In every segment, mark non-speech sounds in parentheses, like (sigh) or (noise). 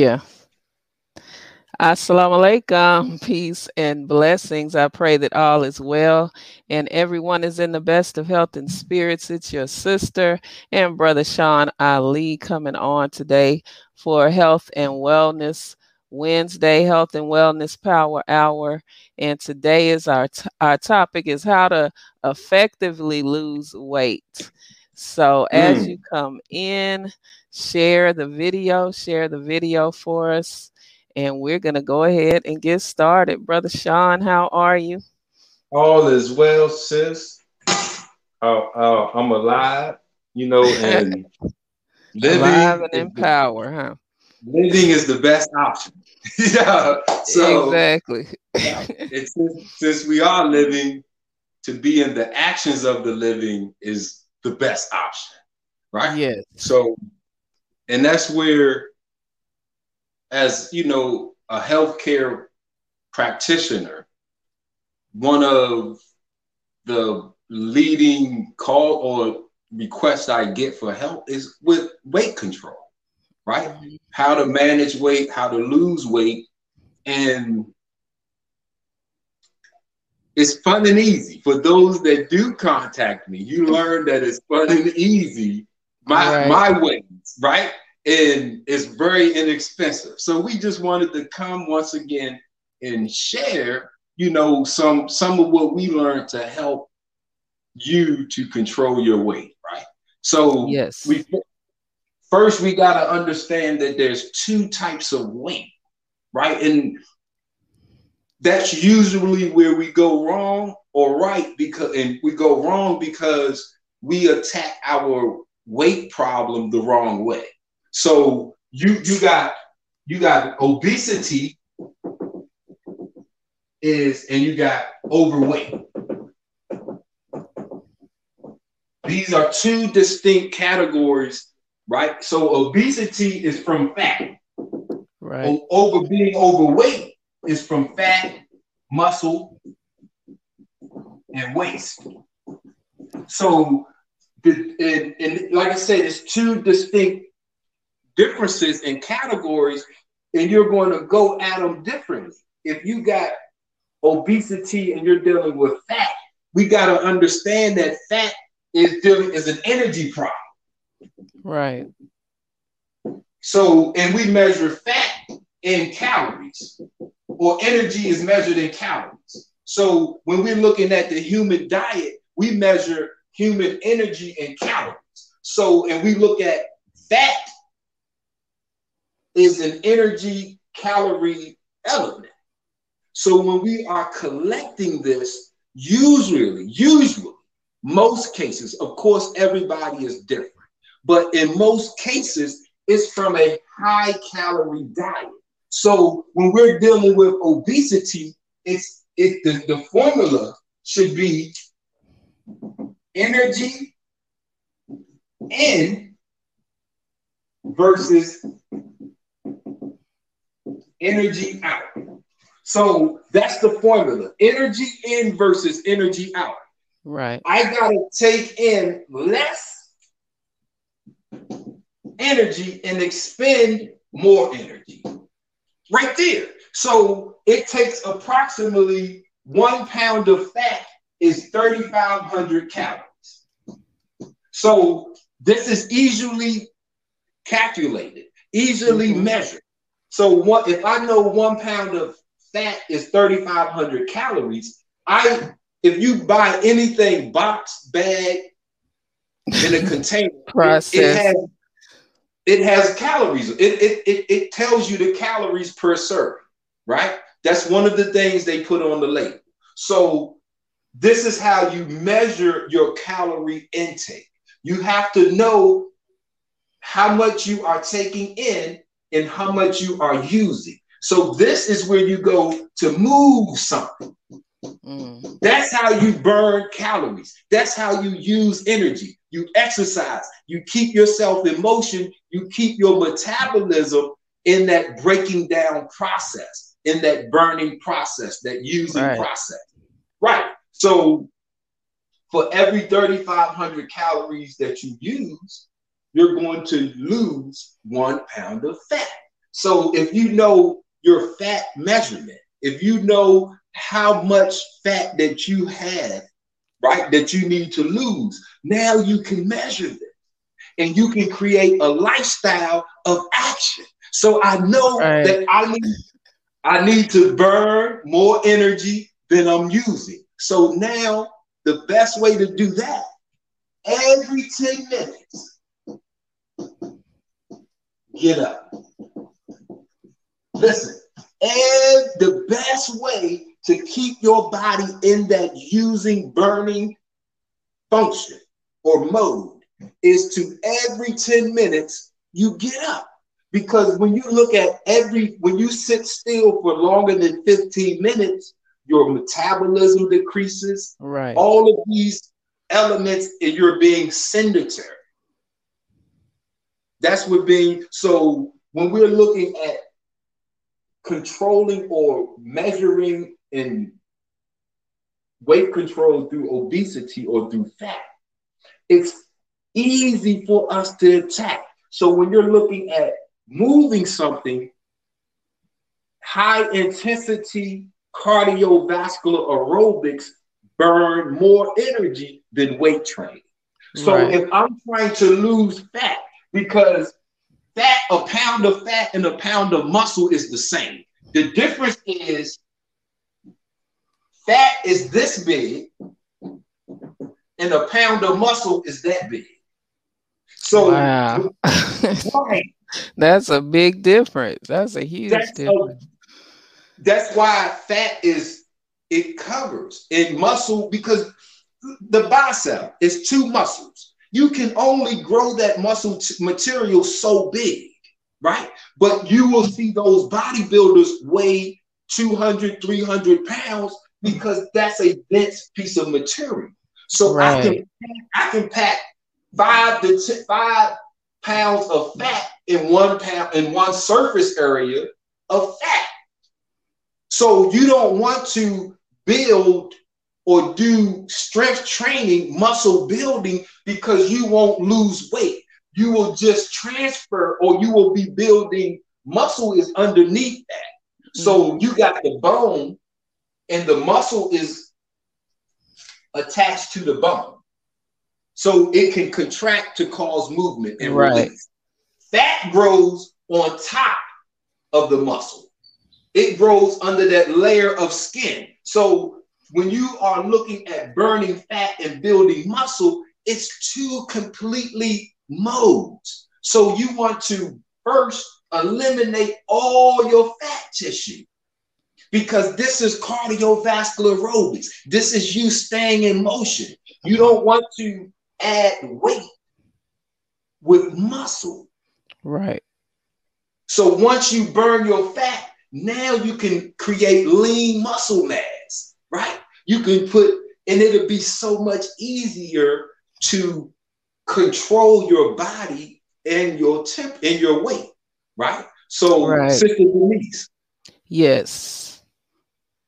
Yeah. Assalamu alaikum. Peace and blessings. I pray that all is well and everyone is in the best of health and spirits. It's your sister and brother Sean Ali coming on today for Health and Wellness Wednesday Health and Wellness Power Hour. And today is our t- our topic is how to effectively lose weight. So as mm. you come in, share the video, share the video for us and we're going to go ahead and get started. Brother Sean, how are you? All is well, sis. Uh, uh, I'm alive, you know, (laughs) and living. Alive and in power, huh? Living is the best option. (laughs) yeah. So exactly. it's (laughs) since we are living, to be in the actions of the living is the best option, right? Yes. So, and that's where as you know, a healthcare practitioner, one of the leading call or requests I get for help is with weight control, right? Mm-hmm. How to manage weight, how to lose weight, and it's fun and easy. For those that do contact me, you learn that it's fun and easy. My right. my ways, right? and it's very inexpensive. So we just wanted to come once again and share, you know, some some of what we learned to help you to control your weight, right? So yes, we first we got to understand that there's two types of weight, right? And that's usually where we go wrong or right because and we go wrong because we attack our weight problem the wrong way. So you you got you got obesity is and you got overweight. These are two distinct categories, right? So obesity is from fat. Right. O- over being overweight is from fat, muscle, and waste. So, and, and like I said, it's two distinct differences in categories and you're going to go at them differently. If you got obesity and you're dealing with fat, we got to understand that fat is dealing is an energy problem. Right. So, and we measure fat in calories, or energy is measured in calories. So, when we're looking at the human diet, we measure human energy in calories. So, and we look at fat is an energy calorie element. So when we are collecting this, usually, usually, most cases, of course, everybody is different, but in most cases, it's from a high calorie diet. So when we're dealing with obesity, it's it the, the formula should be energy in versus energy out. So that's the formula energy in versus energy out. Right. I got to take in less energy and expend more energy. Right there. So it takes approximately one pound of fat is 3,500 calories. So this is easily calculated, easily mm-hmm. measured. So what if I know one pound of fat is 3,500 calories? I if you buy anything box, bag, in a container, Process. It, it, has it has calories. It, it it it tells you the calories per serving, right? That's one of the things they put on the label. So this is how you measure your calorie intake. You have to know how much you are taking in and how much you are using. So this is where you go to move something. Mm. That's how you burn calories. That's how you use energy. You exercise. You keep yourself in motion. You keep your metabolism in that breaking down process, in that burning process, that using right. process. Right. So for every 3,500 calories that you use, you're going to lose one pound of fat. So if you know your fat measurement, if you know how much fat that you have, right, that you need to lose, now you can measure this and you can create a lifestyle of action. So I know right. that I need I need to burn more energy than I'm using. So now the best way to do that, every 10 minutes, get up. Listen, and the best way to keep your body in that using burning function or mode is to every 10 minutes you get up. Because when you look at every, when you sit still for longer than 15 minutes, your metabolism decreases. Right. All of these elements, and you're being sedentary. That's what being, so when we're looking at controlling or measuring in weight control through obesity or through fat, it's easy for us to attack. So when you're looking at moving something, high intensity cardiovascular aerobics burn more energy than weight training. So right. if I'm trying to lose fat, because fat, a pound of fat and a pound of muscle is the same. The difference is fat is this big and a pound of muscle is that big. So wow. (laughs) right, that's a big difference. That's a huge that's difference. A, that's why fat is it covers in muscle because the bicep is two muscles. You can only grow that muscle t- material so big, right? But you will see those bodybuilders weigh 200, 300 pounds because that's a dense piece of material. So right. I can I can pack five to t- five pounds of fat in one pound in one surface area of fat. So you don't want to build or do strength training, muscle building because you won't lose weight. You will just transfer or you will be building muscle is underneath that. So mm-hmm. you got the bone and the muscle is attached to the bone. So it can contract to cause movement and right. release. Fat grows on top of the muscle. It grows under that layer of skin. So when you are looking at burning fat and building muscle, it's two completely modes. So you want to first eliminate all your fat tissue because this is cardiovascular aerobics. This is you staying in motion. You don't want to add weight with muscle. Right. So once you burn your fat, now you can create lean muscle mass, right? You can put, and it'll be so much easier to control your body and your temp and your weight, right? So, right. Sister Denise. Yes.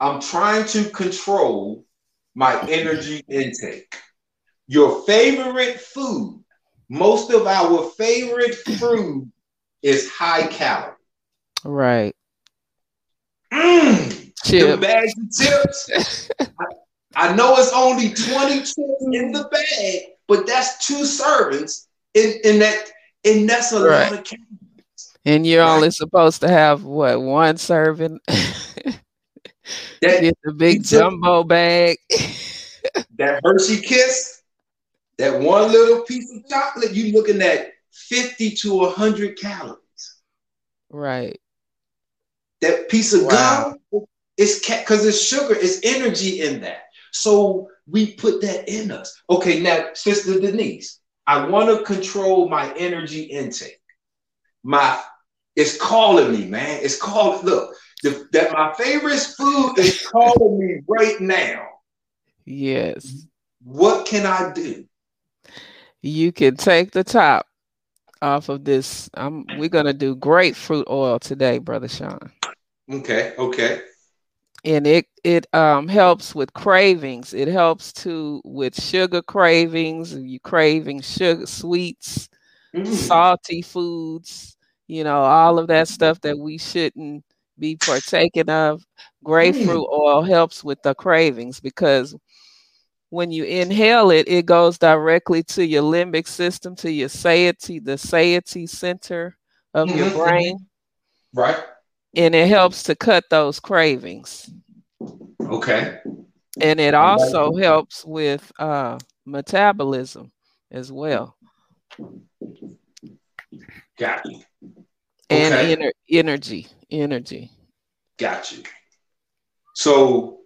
I'm trying to control my energy intake. Your favorite food, most of our favorite food is high calorie. Right. Mm, the bags of chips. I, (laughs) I, know it's only 20 chips in the bag, but that's two servings in, in that, and that's a right. lot of calories. And you're right. only supposed to have what one serving? (laughs) that, Get the big jumbo bag. (laughs) that Hershey kiss, that one little piece of chocolate, you looking at 50 to 100 calories. Right. That piece of wow. gum, it's because it's sugar, it's energy in that. So we put that in us. Okay, now, Sister Denise, I want to control my energy intake. My it's calling me, man. It's calling. Look, the, that my favorite food is calling me right now. Yes. What can I do? You can take the top off of this. Um, we're gonna do grapefruit oil today, brother Sean. Okay. Okay. And it it um helps with cravings. It helps to with sugar cravings. You craving sugar sweets, mm. salty foods. you know, all of that stuff that we shouldn't be partaking of. Grapefruit mm. oil helps with the cravings because when you inhale it, it goes directly to your limbic system, to your satiety, the satiety center of mm-hmm. your brain. Right. And it helps to cut those cravings. Okay. And it also helps with uh, metabolism as well. Got you. And ener- energy. Energy. Got you. So,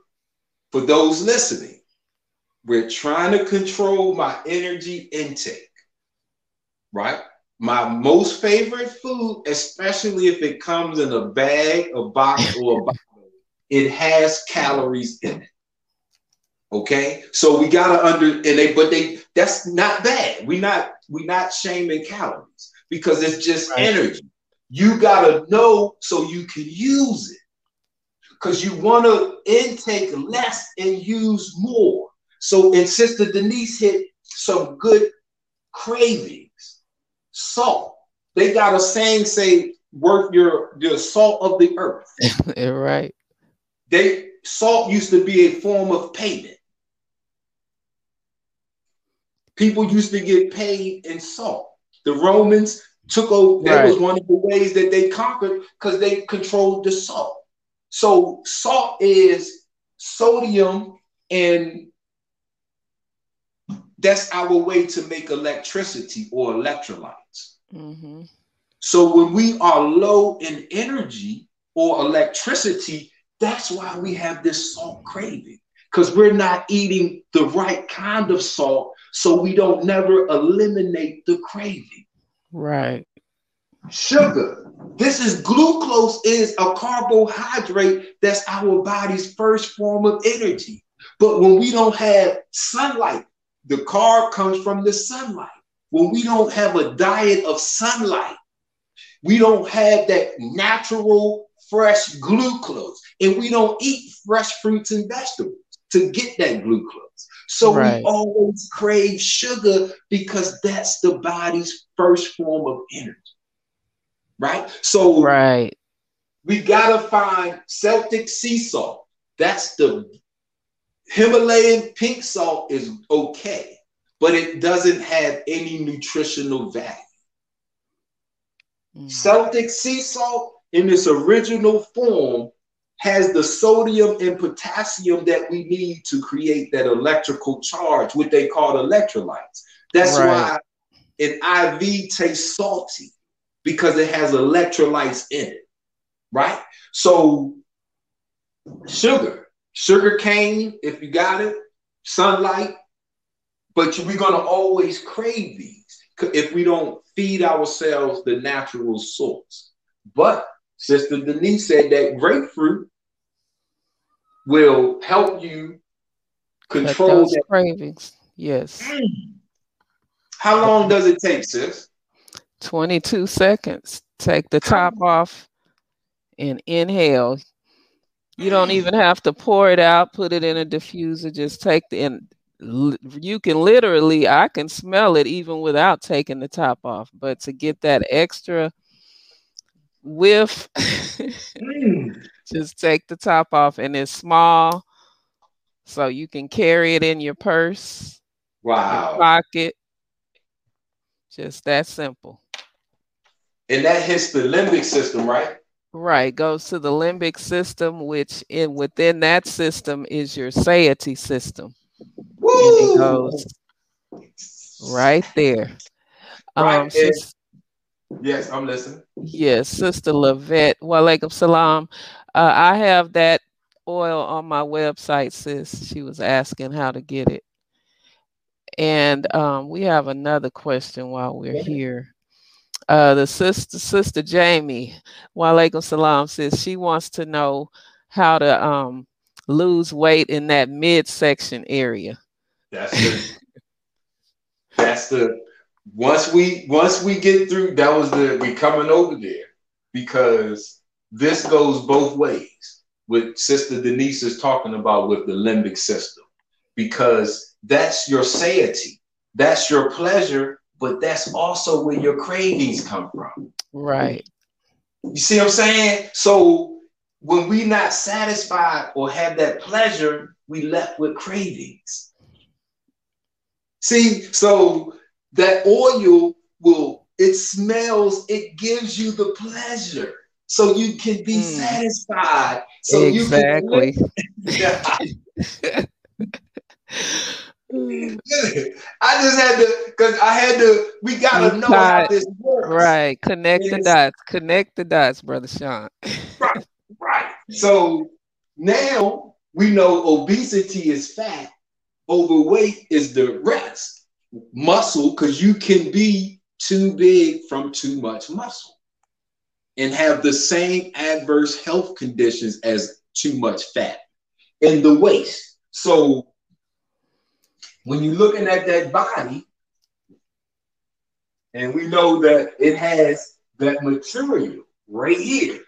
for those listening, we're trying to control my energy intake, right? My most favorite food, especially if it comes in a bag, a box, (laughs) or a bottle, it has calories in it. Okay, so we gotta under and they, but they that's not bad. We not we not shaming calories because it's just right. energy. You gotta know so you can use it because you want to intake less and use more. So, and Sister Denise hit some good cravings. Salt. They got a saying say, worth your your salt of the earth. (laughs) right. They salt used to be a form of payment. People used to get paid in salt. The Romans took over, that right. was one of the ways that they conquered because they controlled the salt. So salt is sodium and that's our way to make electricity or electrolytes. Mm-hmm. So when we are low in energy or electricity, that's why we have this salt craving because we're not eating the right kind of salt, so we don't never eliminate the craving. Right. Sugar. This is glucose is a carbohydrate that's our body's first form of energy. But when we don't have sunlight, the carb comes from the sunlight. When we don't have a diet of sunlight, we don't have that natural, fresh glucose, and we don't eat fresh fruits and vegetables to get that glucose. So right. we always crave sugar because that's the body's first form of energy. Right? So right. we gotta find Celtic sea salt. That's the Himalayan pink salt is okay, but it doesn't have any nutritional value. Mm. Celtic sea salt in its original form has the sodium and potassium that we need to create that electrical charge, what they call electrolytes. That's right. why an IV tastes salty because it has electrolytes in it, right? So, sugar, sugar cane, if you got it, sunlight, but we're going to always crave these if we don't feed ourselves the natural source. But Sister Denise said that grapefruit will help you control those cravings. Yes. Mm. How long does it take, sis? 22 seconds. Take the top off and inhale. You don't even have to pour it out, put it in a diffuser, just take the and you can literally I can smell it even without taking the top off. But to get that extra whiff, mm. (laughs) just take the top off and it's small so you can carry it in your purse. Wow. Your pocket. Just that simple. And that hits the limbic system, right? Right, goes to the limbic system, which in within that system is your satiety system. Woo! And it goes right there. Right um, sis- yes, I'm listening. Yes, Sister Lavette. Walaikum salam. Uh, I have that oil on my website, sis. She was asking how to get it. And um, we have another question while we're here. Uh, the sister, sister Jamie, Walaikum Salam, says she wants to know how to um, lose weight in that midsection area. That's the, that's the once we once we get through. That was the we coming over there because this goes both ways. What Sister Denise is talking about with the limbic system, because that's your satiety, that's your pleasure, but that's also where your cravings come from. Right. You see what I'm saying? So when we not satisfied or have that pleasure, we left with cravings. See, so that oil will, it smells, it gives you the pleasure. So you can be mm. satisfied. So exactly. you (laughs) (laughs) I just had to because I had to. We gotta know how this works. Right. Connect the dots. Connect the dots, brother Sean. right. (laughs) Right. So now we know obesity is fat. Overweight is the rest. Muscle, because you can be too big from too much muscle and have the same adverse health conditions as too much fat in the waist. So when you're looking at that body, and we know that it has that material right here.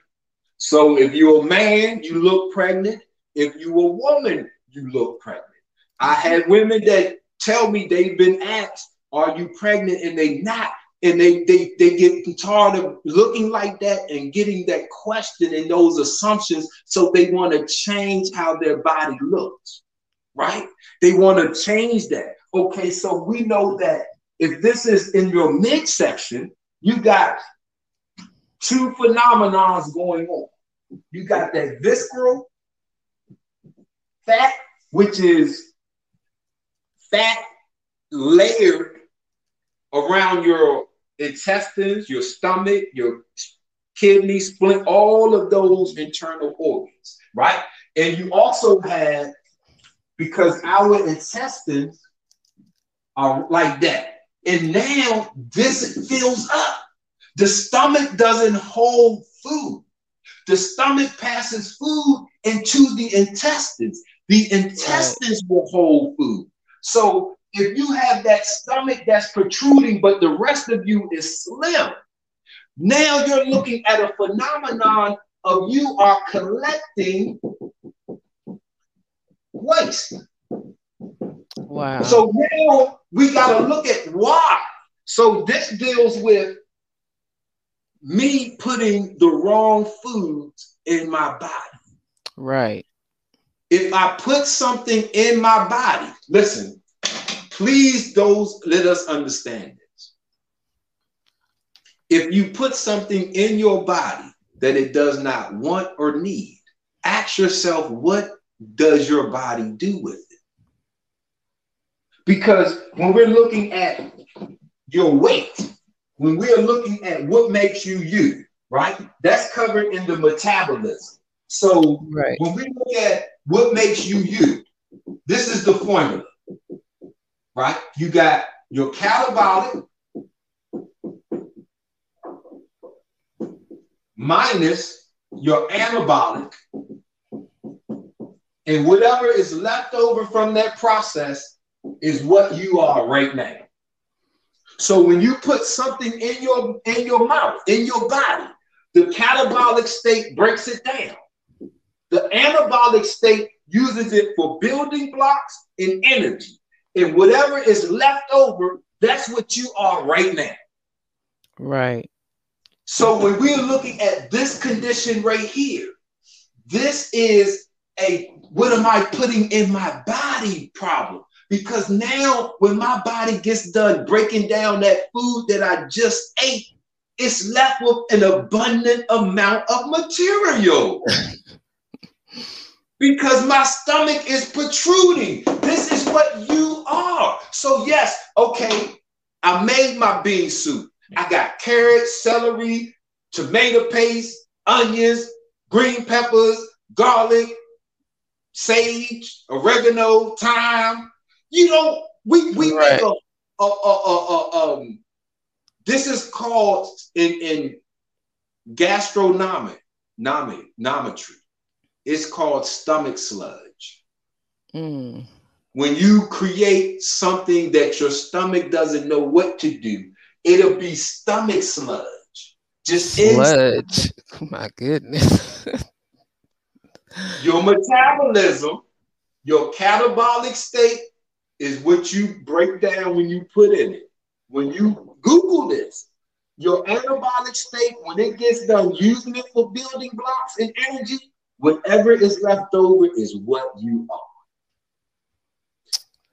So if you're a man, you look pregnant. If you're a woman, you look pregnant. I had women that tell me they've been asked, "Are you pregnant?" and they not, and they they they get tired of looking like that and getting that question and those assumptions, so they want to change how their body looks right? They want to change that. Okay, so we know that if this is in your midsection, you got two phenomenons going on. You got that visceral fat, which is fat layered around your intestines, your stomach, your kidney, spleen, all of those internal organs, right? And you also have because our intestines are like that. And now this fills up. The stomach doesn't hold food. The stomach passes food into the intestines. The intestines will hold food. So if you have that stomach that's protruding, but the rest of you is slim, now you're looking at a phenomenon of you are collecting waste. Wow. So now we got to look at why. So this deals with me putting the wrong foods in my body. Right. If I put something in my body, listen, please, those let us understand this. If you put something in your body that it does not want or need, ask yourself what does your body do with it? Because when we're looking at your weight, when we're looking at what makes you you, right? That's covered in the metabolism. So right. when we look at what makes you you, this is the formula, right? You got your catabolic minus your anabolic and whatever is left over from that process is what you are right now. So when you put something in your in your mouth, in your body, the catabolic state breaks it down. The anabolic state uses it for building blocks and energy. And whatever is left over, that's what you are right now. Right. So when we're looking at this condition right here, this is a what am I putting in my body problem. Because now, when my body gets done breaking down that food that I just ate, it's left with an abundant amount of material. (laughs) because my stomach is protruding. This is what you are. So, yes, okay, I made my bean soup. I got carrots, celery, tomato paste, onions, green peppers, garlic, sage, oregano, thyme. You know, we we right. make a, a, a, a, um. This is called in in gastronomic nometry. It's called stomach sludge. Mm. When you create something that your stomach doesn't know what to do, it'll be stomach sludge. Just sludge. (laughs) My goodness. (laughs) Your metabolism, your catabolic state is what you break down when you put in it. When you Google this, your anabolic state, when it gets done using it for building blocks and energy, whatever is left over is what you are.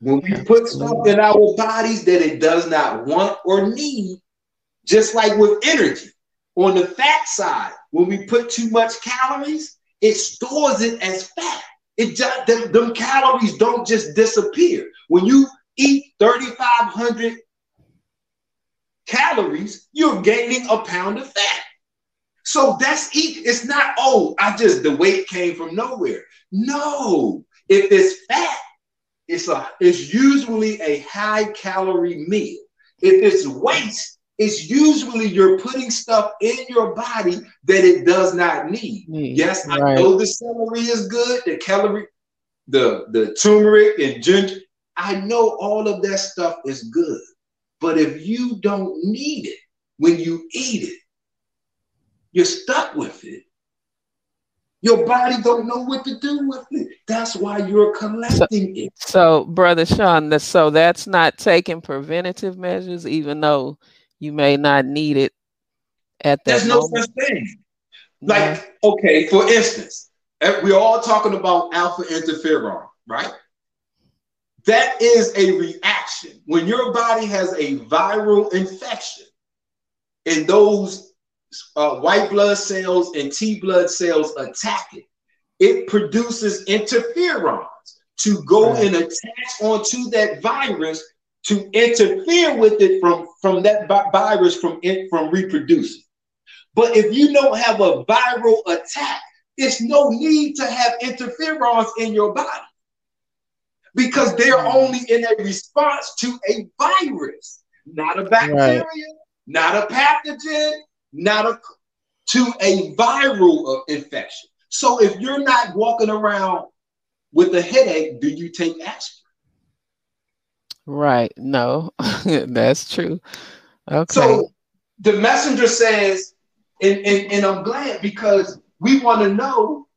When we put stuff in our bodies that it does not want or need, just like with energy, on the fat side, when we put too much calories, it stores it as fat. It just them, them calories don't just disappear. When you eat 3,500 calories, you're gaining a pound of fat. So that's eat. It's not, oh, I just the weight came from nowhere. No, if it's fat, it's a it's usually a high calorie meal. If it's waste, it's usually you're putting stuff in your body that it does not need. Mm, yes, right. I know the celery is good, the calorie, the the turmeric and ginger. I know all of that stuff is good. But if you don't need it when you eat it, you're stuck with it. Your body don't know what to do with it. That's why you're collecting so, it. So, brother Sean, so that's not taking preventative measures, even though you may not need it at that. There's moment. no such thing. Like, okay, for instance, eh, we're all talking about alpha interferon, right? That is a reaction. When your body has a viral infection and those uh, white blood cells and T blood cells attack it, it produces interferons to go right. and attach onto that virus to interfere with it from, from that virus from, from reproducing. But if you don't have a viral attack, it's no need to have interferons in your body because they're mm. only in a response to a virus, not a bacteria, right. not a pathogen, not a to a viral uh, infection. So if you're not walking around with a headache, do you take aspirin? Right. No, (laughs) that's true. Okay. So the messenger says, and, and, and I'm glad because we want to know,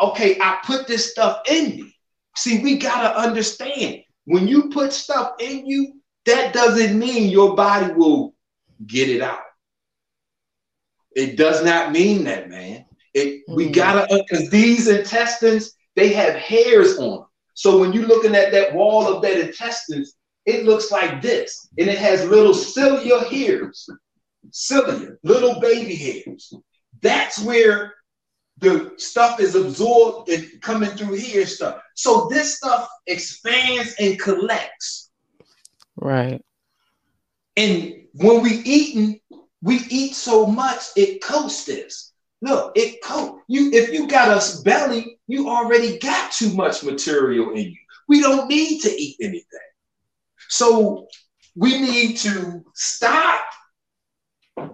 okay, I put this stuff in me. See, we got to understand when you put stuff in you, that doesn't mean your body will get it out. It does not mean that, man. It mm-hmm. we gotta because these intestines they have hairs on them. So when you're looking at that wall of that intestines, it looks like this, and it has little cilia hairs, cilia, little baby hairs. That's where the stuff is absorbed and coming through here and stuff. So this stuff expands and collects. Right. And when we eating, we eat so much it coats this. Look, it coat you. If you got a belly, you already got too much material in you. We don't need to eat anything. So we need to stop.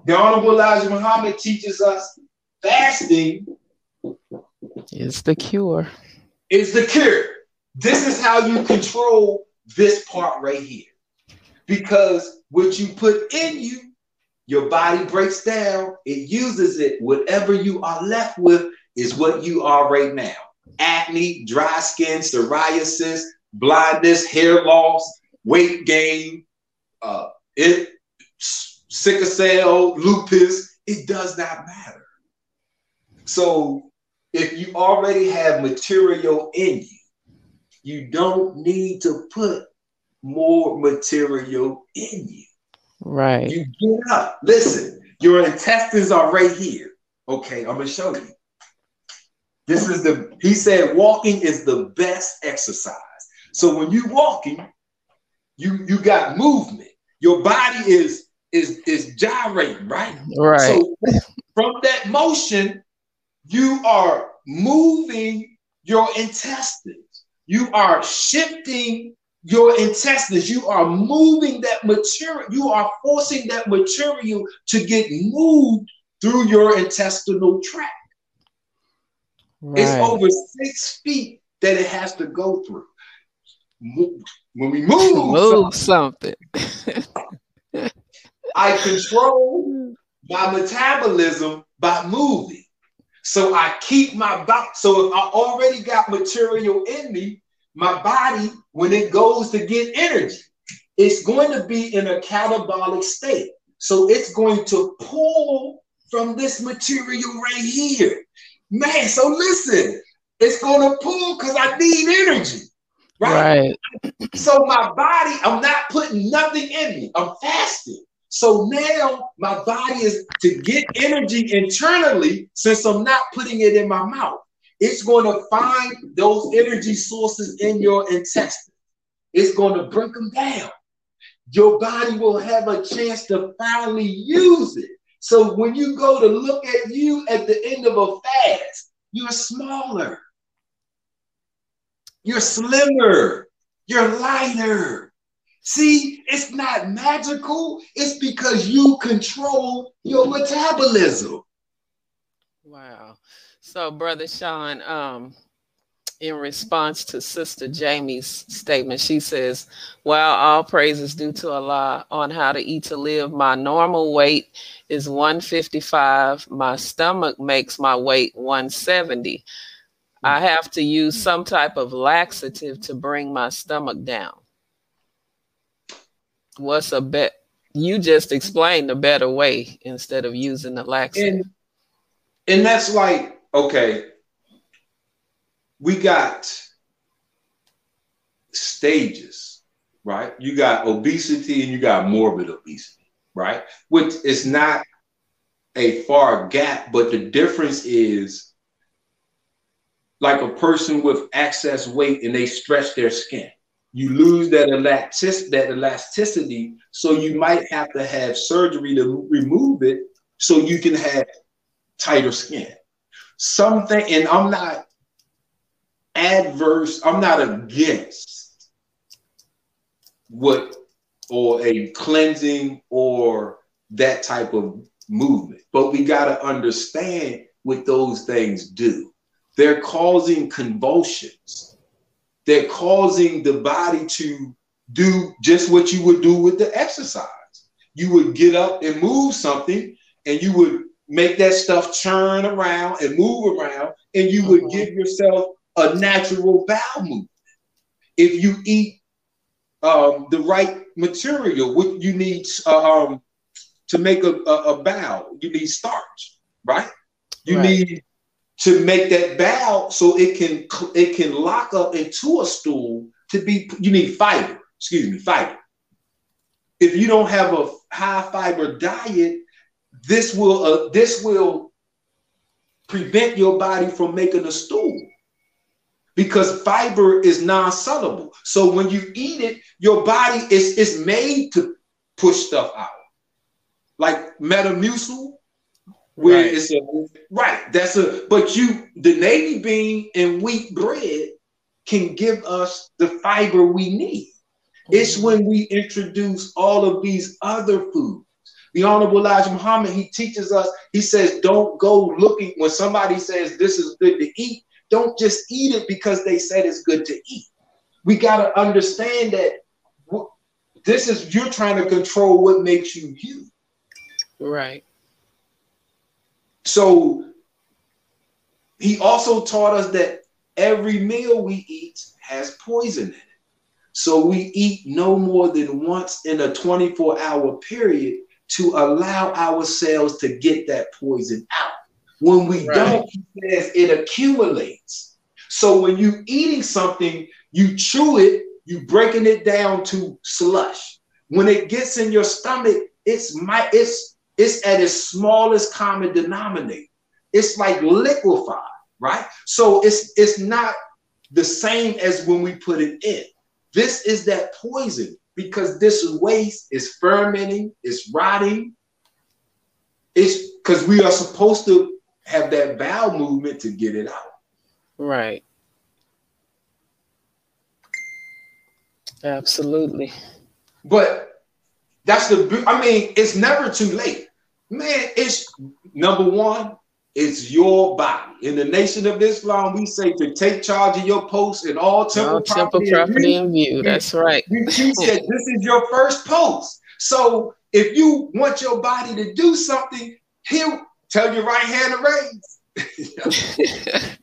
The Honorable Elijah Muhammad teaches us fasting is the cure. Is the cure. This is how you control this part right here. Because what you put in you, your body breaks down, it uses it. Whatever you are left with is what you are right now acne, dry skin, psoriasis, blindness, hair loss, weight gain, uh, it, sickle cell, lupus. It does not matter. So if you already have material in you, you don't need to put more material in you. Right. You get up. Listen, your intestines are right here. Okay, I'm gonna show you. This is the he said walking is the best exercise. So when you walking, you you got movement. Your body is is is gyrating, right? Right. So from that motion, you are moving your intestines. You are shifting your intestines. You are moving that material. You are forcing that material to get moved through your intestinal tract. Right. It's over six feet that it has to go through. When we move, (laughs) move something, something I control my metabolism by moving. So I keep my body. So if I already got material in me, my body, when it goes to get energy, it's going to be in a catabolic state. So it's going to pull from this material right here. Man, so listen, it's going to pull because I need energy. Right? right. So my body, I'm not putting nothing in me. I'm fasting. So now my body is to get energy internally since I'm not putting it in my mouth. It's going to find those energy sources in your intestines. It's going to break them down. Your body will have a chance to finally use it. So when you go to look at you at the end of a fast, you're smaller. You're slimmer. You're lighter. See, it's not magical. It's because you control your metabolism. Wow. So, Brother Sean, um, in response to Sister Jamie's statement, she says, While all praise is due to Allah on how to eat to live, my normal weight is 155. My stomach makes my weight 170. I have to use some type of laxative to bring my stomach down. What's a bet? You just explained a better way instead of using the laxative. And, and that's like, okay, we got stages, right? You got obesity and you got morbid obesity, right? Which is not a far gap, but the difference is like a person with excess weight and they stretch their skin. You lose that, elastic, that elasticity, so you might have to have surgery to remove it so you can have tighter skin. Something, and I'm not adverse, I'm not against what or a cleansing or that type of movement. But we got to understand what those things do. They're causing convulsions. They're causing the body to do just what you would do with the exercise. You would get up and move something, and you would make that stuff churn around and move around, and you would mm-hmm. give yourself a natural bowel movement. If you eat um, the right material, what you need um, to make a, a, a bowel, you need starch, right? You right. need to make that bow so it can it can lock up into a stool to be you need fiber excuse me fiber if you don't have a high fiber diet this will uh, this will prevent your body from making a stool because fiber is non-soluble so when you eat it your body is is made to push stuff out like metamucil where right. it's a right. That's a but you the navy bean and wheat bread can give us the fiber we need. Mm-hmm. It's when we introduce all of these other foods. The Honorable Elijah Muhammad, he teaches us, he says, don't go looking when somebody says this is good to eat, don't just eat it because they said it's good to eat. We got to understand that this is you're trying to control what makes you you. Right. So he also taught us that every meal we eat has poison in it. So we eat no more than once in a 24 hour period to allow ourselves to get that poison out. When we right. don't, it accumulates. So when you're eating something, you chew it, you breaking it down to slush. When it gets in your stomach, it's my it's it's at its smallest common denominator. It's like liquefied, right? So it's it's not the same as when we put it in. This is that poison because this waste is fermenting, it's rotting. It's because we are supposed to have that bowel movement to get it out. Right. Absolutely. But that's the, I mean, it's never too late. Man, it's number one, it's your body. In the nation of Islam, we say to take charge of your post and all temple, all property, property and view. That's right. We said (laughs) this is your first post. So if you want your body to do something, he'll tell your right hand to raise. (laughs)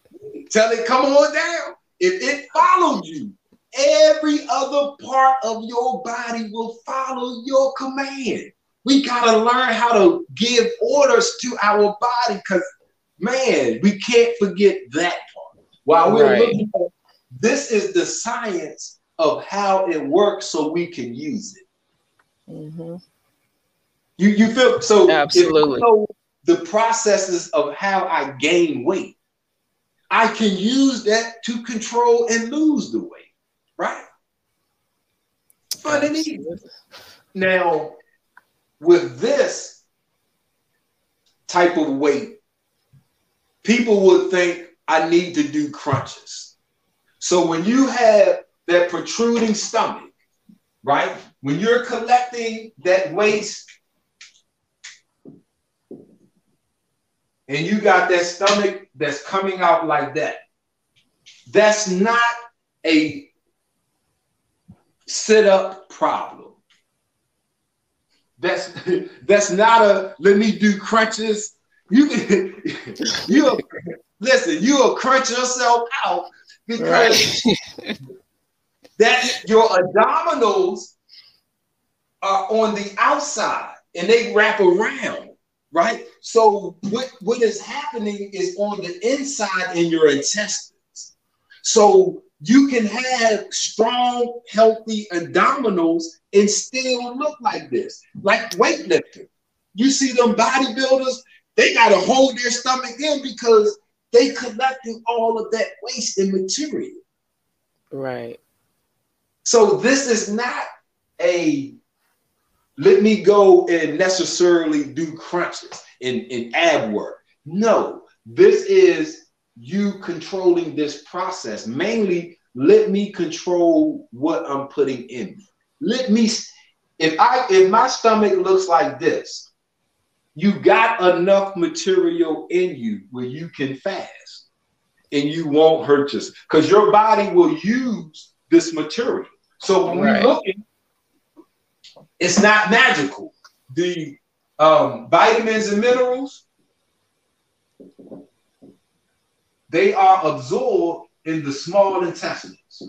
tell it come on down. If it followed you, every other part of your body will follow your command. We got to learn how to give orders to our body because, man, we can't forget that part. While we're right. looking at this is the science of how it works so we can use it. Mm-hmm. You, you feel so absolutely know the processes of how I gain weight. I can use that to control and lose the weight, right? Fun and easy. Now, with this type of weight, people would think I need to do crunches. So when you have that protruding stomach, right? When you're collecting that waste and you got that stomach that's coming out like that, that's not a sit up problem. That's (laughs) that's not a let me do crunches. You (laughs) you listen, you'll crunch yourself out because right. that your abdominals are on the outside and they wrap around, right? So what, what is happening is on the inside in your intestines. So you can have strong, healthy abdominals and still look like this, like weightlifting. You see them bodybuilders, they got to hold their stomach in because they collecting all of that waste and material. Right. So this is not a let me go and necessarily do crunches in, in ab work. No, this is you controlling this process. Mainly, let me control what I'm putting in me. Let me if I if my stomach looks like this, you got enough material in you where you can fast and you won't hurt yourself because your body will use this material. So when right. we're looking, it's not magical. The um, vitamins and minerals, they are absorbed in the small intestines.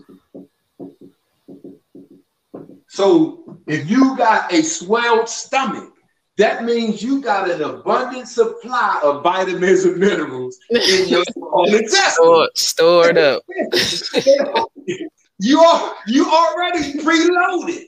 So if you got a swelled stomach, that means you got an abundant supply of vitamins and minerals in your (laughs) intestines. Stored up. (laughs) you are you already preloaded.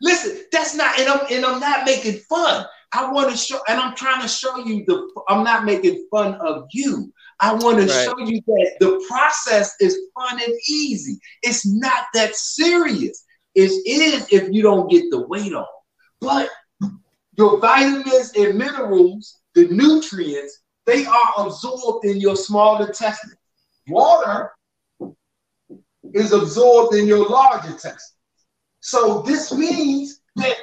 Listen, that's not, and I'm and I'm not making fun. I want to show, and I'm trying to show you the. I'm not making fun of you. I want to right. show you that the process is fun and easy. It's not that serious. It is if you don't get the weight on. But your vitamins and minerals, the nutrients, they are absorbed in your small intestine. Water is absorbed in your large intestine. So this means that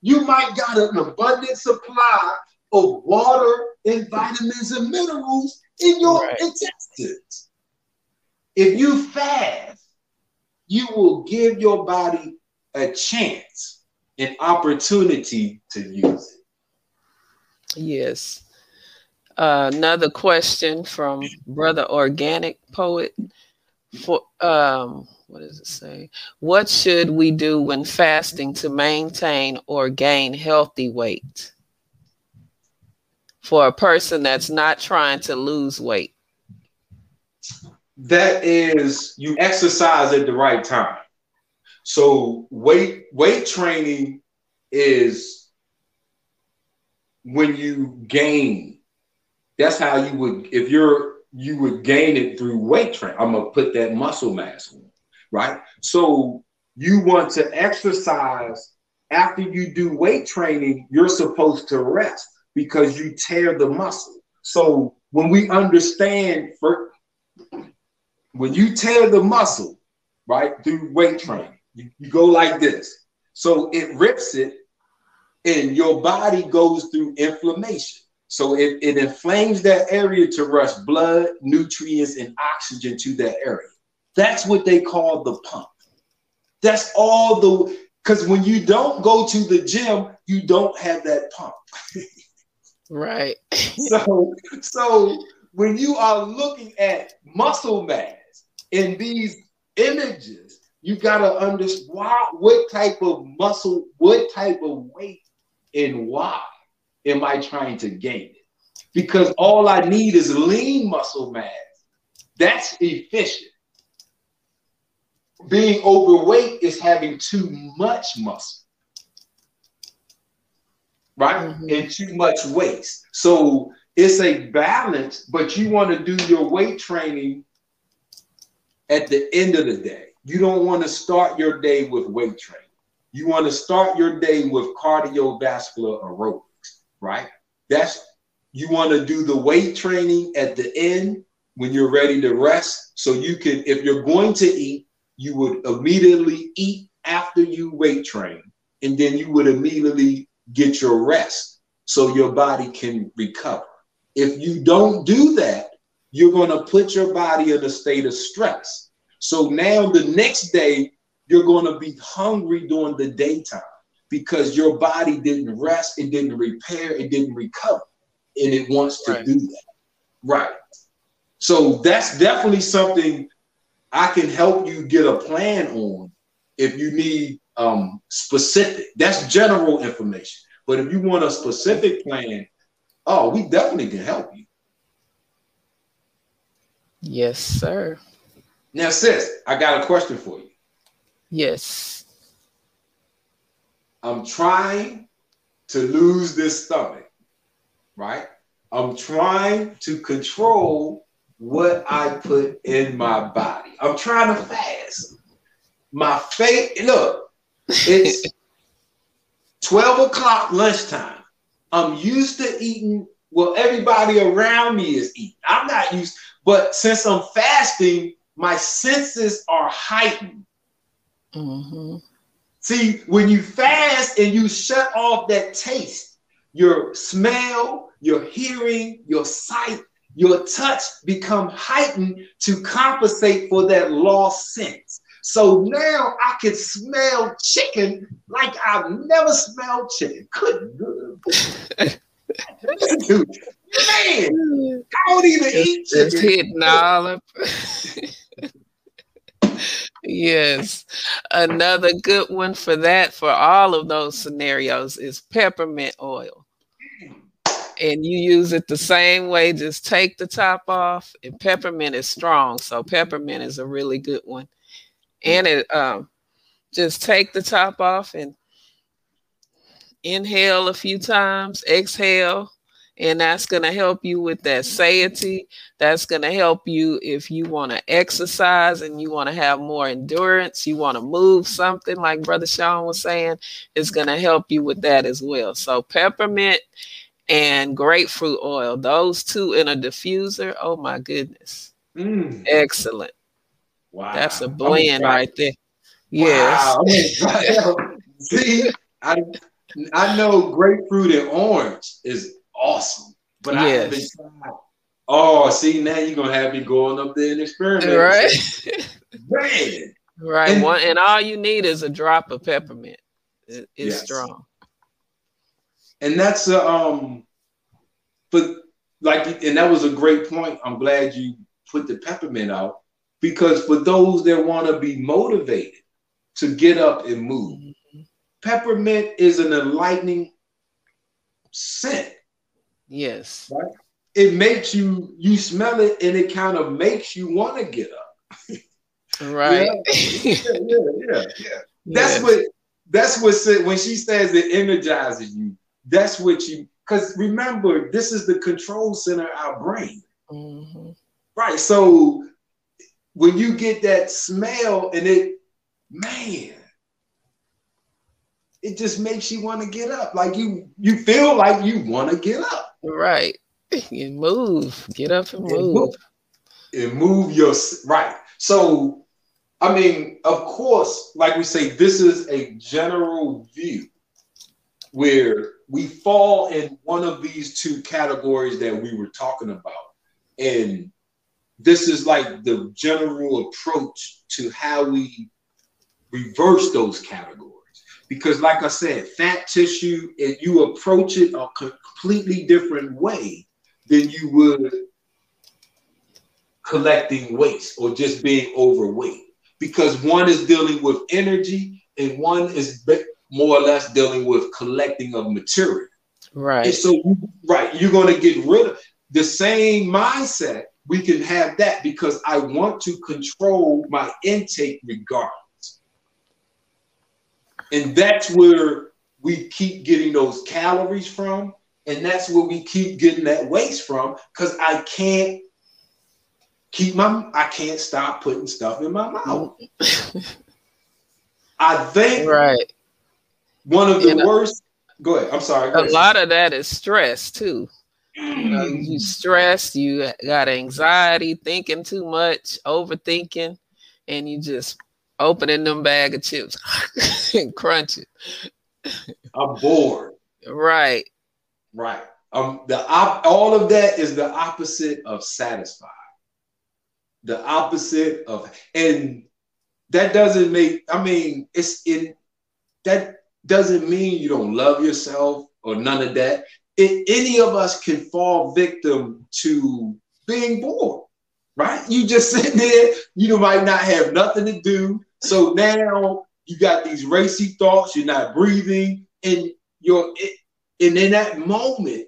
you might got an abundant supply of water and vitamins and minerals in your right. intestines. If you fast, you will give your body a chance an opportunity to use it. Yes. Uh, another question from Brother Organic Poet. For um, what does it say? What should we do when fasting to maintain or gain healthy weight? For a person that's not trying to lose weight. That is, you exercise at the right time. So weight weight training is when you gain. That's how you would if you're you would gain it through weight training. I'm gonna put that muscle mass on, right? So you want to exercise after you do weight training, you're supposed to rest because you tear the muscle. So when we understand for when you tear the muscle, right, through weight training, you, you go like this. So it rips it, and your body goes through inflammation. So it, it inflames that area to rush blood, nutrients, and oxygen to that area. That's what they call the pump. That's all the because when you don't go to the gym, you don't have that pump. right. (laughs) (laughs) so so when you are looking at muscle mass in these images, you gotta understand why, what type of muscle, what type of weight and why am I trying to gain it? Because all I need is lean muscle mass. That's efficient. Being overweight is having too much muscle, right? Mm-hmm. And too much waste. So it's a balance, but you want to do your weight training at the end of the day. You don't want to start your day with weight training. You want to start your day with cardiovascular aerobics, right? That's you want to do the weight training at the end when you're ready to rest. So you can, if you're going to eat, you would immediately eat after you weight train, and then you would immediately get your rest so your body can recover. If you don't do that, you're going to put your body in a state of stress. So now the next day, you're going to be hungry during the daytime because your body didn't rest, it didn't repair, it didn't recover, and it wants to right. do that. Right. So that's definitely something I can help you get a plan on if you need um, specific. That's general information. But if you want a specific plan, oh, we definitely can help you. Yes, sir. Now, sis, I got a question for you. Yes. I'm trying to lose this stomach, right? I'm trying to control what I put in my body. I'm trying to fast. My faith, look, it's (laughs) 12 o'clock lunchtime. I'm used to eating well, everybody around me is eating. I'm not used, but since I'm fasting, my senses are heightened. Mm-hmm. See, when you fast and you shut off that taste, your smell, your hearing, your sight, your touch become heightened to compensate for that lost sense. So now I can smell chicken like I've never smelled chicken. Good, (laughs) good. (laughs) Man, I don't even eat chicken. It's hitting all up. (laughs) yes. Another good one for that, for all of those scenarios, is peppermint oil. And you use it the same way, just take the top off. And peppermint is strong, so peppermint is a really good one. And it um just take the top off and inhale a few times, exhale, and that's going to help you with that satiety. That's going to help you if you want to exercise and you want to have more endurance, you want to move something like Brother Sean was saying, it's going to help you with that as well. So, peppermint and grapefruit oil, those two in a diffuser, oh my goodness. Mm. Excellent. Wow. That's a blend right there. Yes. Wow. (laughs) See, I, I know grapefruit and orange is awesome. But yes. I haven't tried. Oh, see, now you're gonna have me going up there and experimenting. Right. (laughs) Man. Right. And, One and all you need is a drop of peppermint. It, it's yes. strong. And that's a um but like and that was a great point. I'm glad you put the peppermint out because for those that want to be motivated to get up and move, mm-hmm. peppermint is an enlightening scent. Yes. Right? It makes you you smell it and it kind of makes you want to get up. right. (laughs) Yeah, yeah, yeah, yeah. (laughs) That's yes. what that's what said when she says it energizes you. That's what you because remember, this is the control center our brain. Mm-hmm. Right. So when you get that smell and it, man, it just makes you want to get up. Like you, you feel like you want to get up. Right. You move. Get up and move. And move your right. So, I mean, of course, like we say, this is a general view where we fall in one of these two categories that we were talking about. And this is like the general approach to how we reverse those categories. Because, like I said, fat tissue, if you approach it a completely different way than you would collecting waste or just being overweight. Because one is dealing with energy and one is more or less dealing with collecting of material. Right. And so, right, you're going to get rid of the same mindset. We can have that because I want to control my intake regardless. And that's where we keep getting those calories from. And that's where we keep getting that waste from because I can't keep my, I can't stop putting stuff in my mouth. (laughs) I think right. one of the worst. Go ahead. I'm sorry. a lot of that is stress too. You, know, (clears throat) you stress, you got anxiety, thinking too much, overthinking, and you just opening them bag of chips (laughs) and crunching. I'm bored. Right. Right. Um, the op- all of that is the opposite of satisfied. The opposite of, and that doesn't make. I mean, it's in That doesn't mean you don't love yourself or none of that. It, any of us can fall victim to being bored, right? You just sitting there. You might not have nothing to do. So now you got these racy thoughts. You're not breathing, and you're. And in that moment,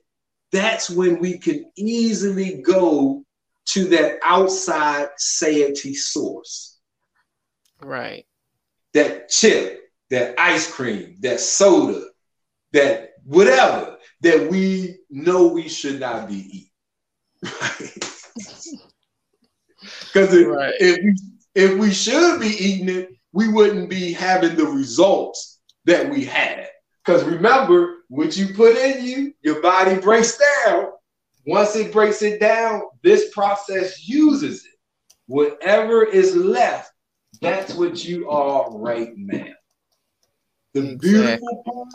that's when we can easily go to that outside satiety source. Right. That chip, that ice cream, that soda, that whatever that we know we should not be eating. (laughs) Because if, right. if, we, if we should be eating it, we wouldn't be having the results that we had. Because remember, what you put in you, your body breaks down. Once it breaks it down, this process uses it. Whatever is left, that's what you are right now. The beautiful part,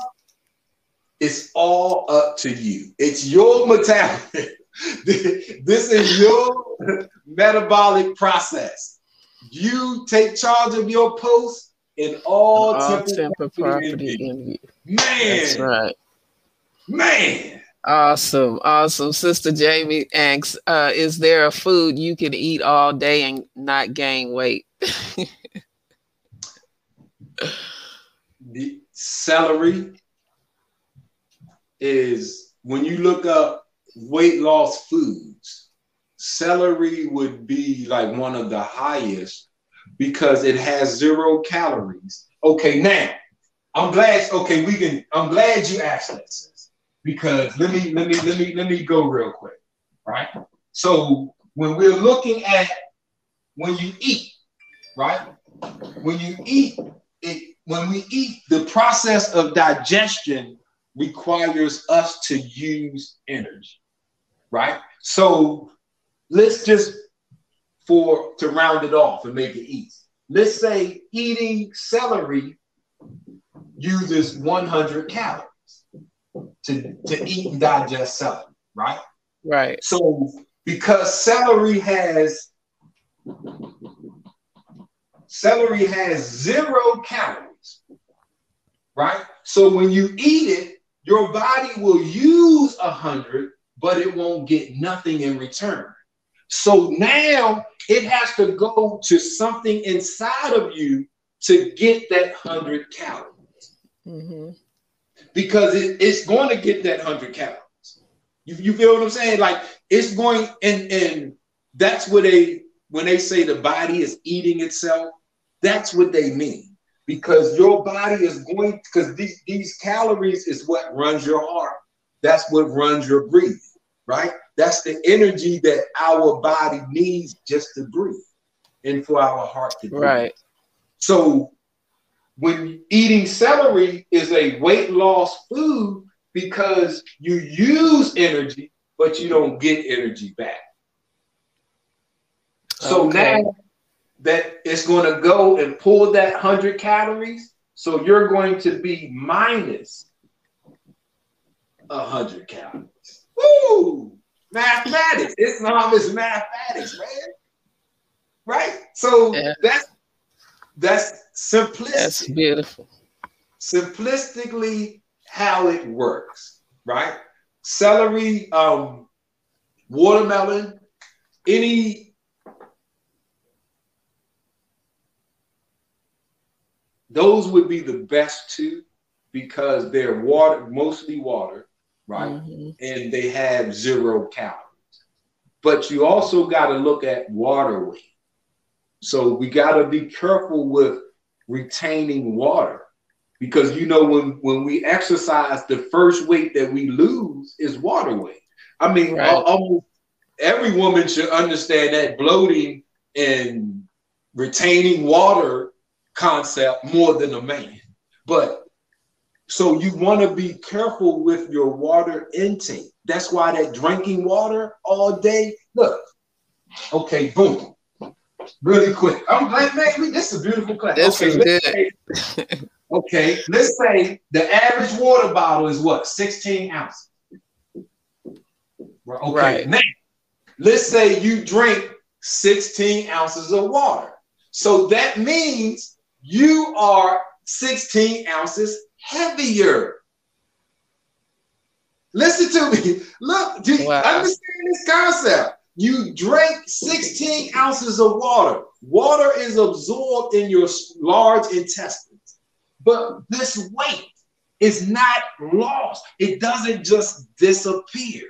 it's all up to you. It's your metabolism. (laughs) this is your metabolic process. You take charge of your post in all, all temple, temple property, property in you. Man, that's right. Man. Awesome, awesome. Sister Jamie asks, uh, is there a food you can eat all day and not gain weight? (laughs) the celery is when you look up weight loss foods, celery would be like one of the highest because it has zero calories. Okay, now I'm glad. Okay, we can. I'm glad you asked that, sis, because let me let me let me let me go real quick, right? So when we're looking at when you eat, right? When you eat, it when we eat, the process of digestion requires us to use energy, right? So let's just for to round it off and make it easy. Let's say eating celery uses 100 calories to, to eat and digest celery, right? Right. So because celery has celery has zero calories, right? So when you eat it, your body will use a hundred, but it won't get nothing in return. So now it has to go to something inside of you to get that hundred calories. Mm-hmm. Because it, it's going to get that 100 calories. You, you feel what I'm saying? Like it's going, and, and that's what they, when they say the body is eating itself, that's what they mean. Because your body is going, because these, these calories is what runs your heart. That's what runs your breathing, right? That's the energy that our body needs just to breathe and for our heart to breathe. Right. So when eating celery is a weight loss food because you use energy, but you don't get energy back. So okay. now that it's going to go and pull that 100 calories, so you're going to be minus 100 calories. Woo! Mathematics. It's not it's mathematics, man. Right? So yeah. that's that's simplistic. That's beautiful. Simplistically, how it works, right? Celery, um, watermelon, any those would be the best two. because they're water, mostly water, right? Mm-hmm. And they have zero calories. But you also got to look at water weight. So we got to be careful with retaining water because you know when when we exercise, the first weight that we lose is water weight. I mean, right. almost every woman should understand that bloating and retaining water concept more than a man. But so you want to be careful with your water intake. That's why that drinking water all day. Look, okay, boom, really quick. I'm glad, man. This is a beautiful class. This okay, is good. Say, okay, let's say the average water bottle is what 16 ounces. Okay, right. now let's say you drink 16 ounces of water. So that means you are 16 ounces heavier. Listen to me. Look, do you wow. understand this concept? You drank 16 ounces of water. Water is absorbed in your large intestines. But this weight is not lost, it doesn't just disappear.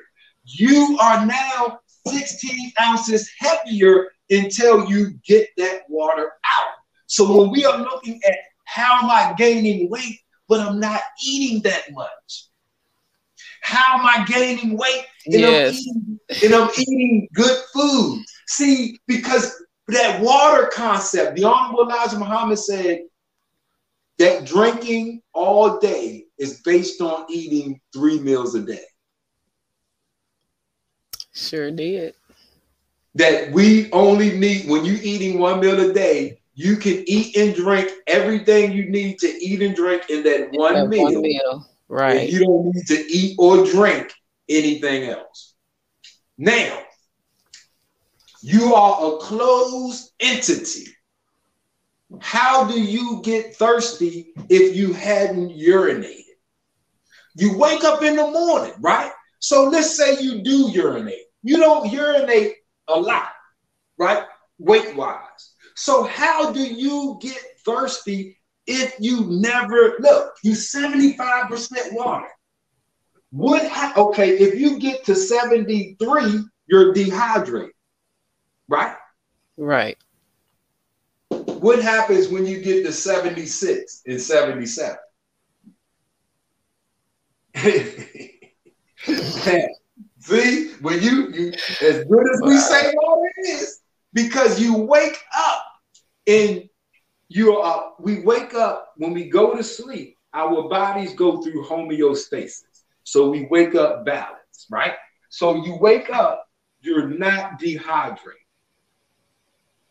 You are now 16 ounces heavier until you get that water out. So when we are looking at how am I gaining weight, but I'm not eating that much. How am I gaining weight? And, yes. I'm, eating, and I'm eating good food. See, because that water concept, the Honorable Elijah Muhammad said that drinking all day is based on eating three meals a day. Sure did. That we only need when you're eating one meal a day, you can eat and drink everything you need to eat and drink in that one, that meal. one meal. Right. you don't need to eat or drink anything else. Now, you are a closed entity. How do you get thirsty if you hadn't urinated? You wake up in the morning, right? So let's say you do urinate. You don't urinate a lot, right? Weight wise. So how do you get thirsty if you never look? You 75% water. What ha- okay, if you get to 73, you're dehydrated. Right? Right. What happens when you get to 76 and 77? (laughs) See, when you, you as good as we say water is, because you wake up and you are we wake up when we go to sleep, our bodies go through homeostasis. So we wake up balanced, right? So you wake up, you're not dehydrated.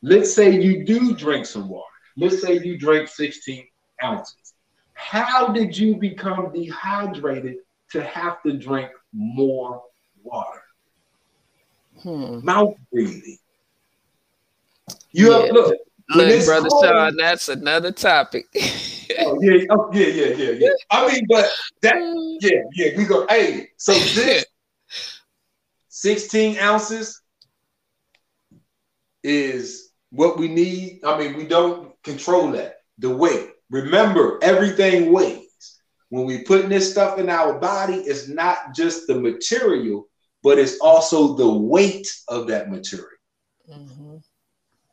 Let's say you do drink some water. Let's say you drink 16 ounces. How did you become dehydrated to have to drink more water? Hmm. Mouth breathing. You yeah. have, look, Look, brother cold, Sean, that's another topic. (laughs) oh yeah, oh yeah, yeah, yeah, yeah. I mean, but that, (laughs) yeah, yeah. We go. Hey, so (laughs) this sixteen ounces is what we need. I mean, we don't control that. The weight. Remember, everything weighs. When we putting this stuff in our body, it's not just the material, but it's also the weight of that material. Mm-hmm.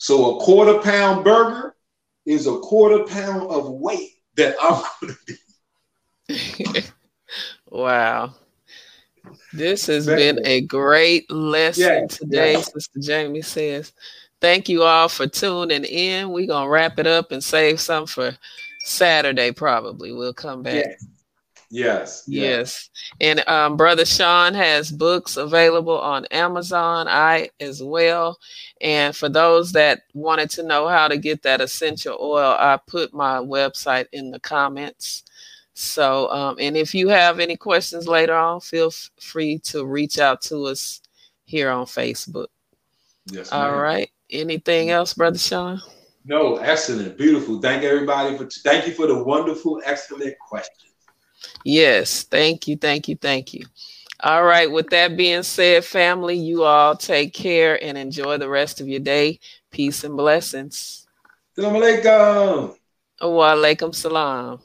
So a quarter pound burger is a quarter pound of weight that I'm (laughs) going to be. (laughs) wow. This has been a great lesson yeah, today, yeah. Sister Jamie says. Thank you all for tuning in. We're going to wrap it up and save some for Saturday, probably. We'll come back. Yeah. Yes. Yes. And um, Brother Sean has books available on Amazon, I as well. And for those that wanted to know how to get that essential oil, I put my website in the comments. So, um, and if you have any questions later on, feel f- free to reach out to us here on Facebook. Yes. Ma'am. All right. Anything else, Brother Sean? No, excellent, beautiful. Thank everybody for thank you for the wonderful, excellent questions. Yes. Thank you. Thank you. Thank you. All right. With that being said, family, you all take care and enjoy the rest of your day. Peace and blessings. Assalamu alaikum. Wa alaikum salam.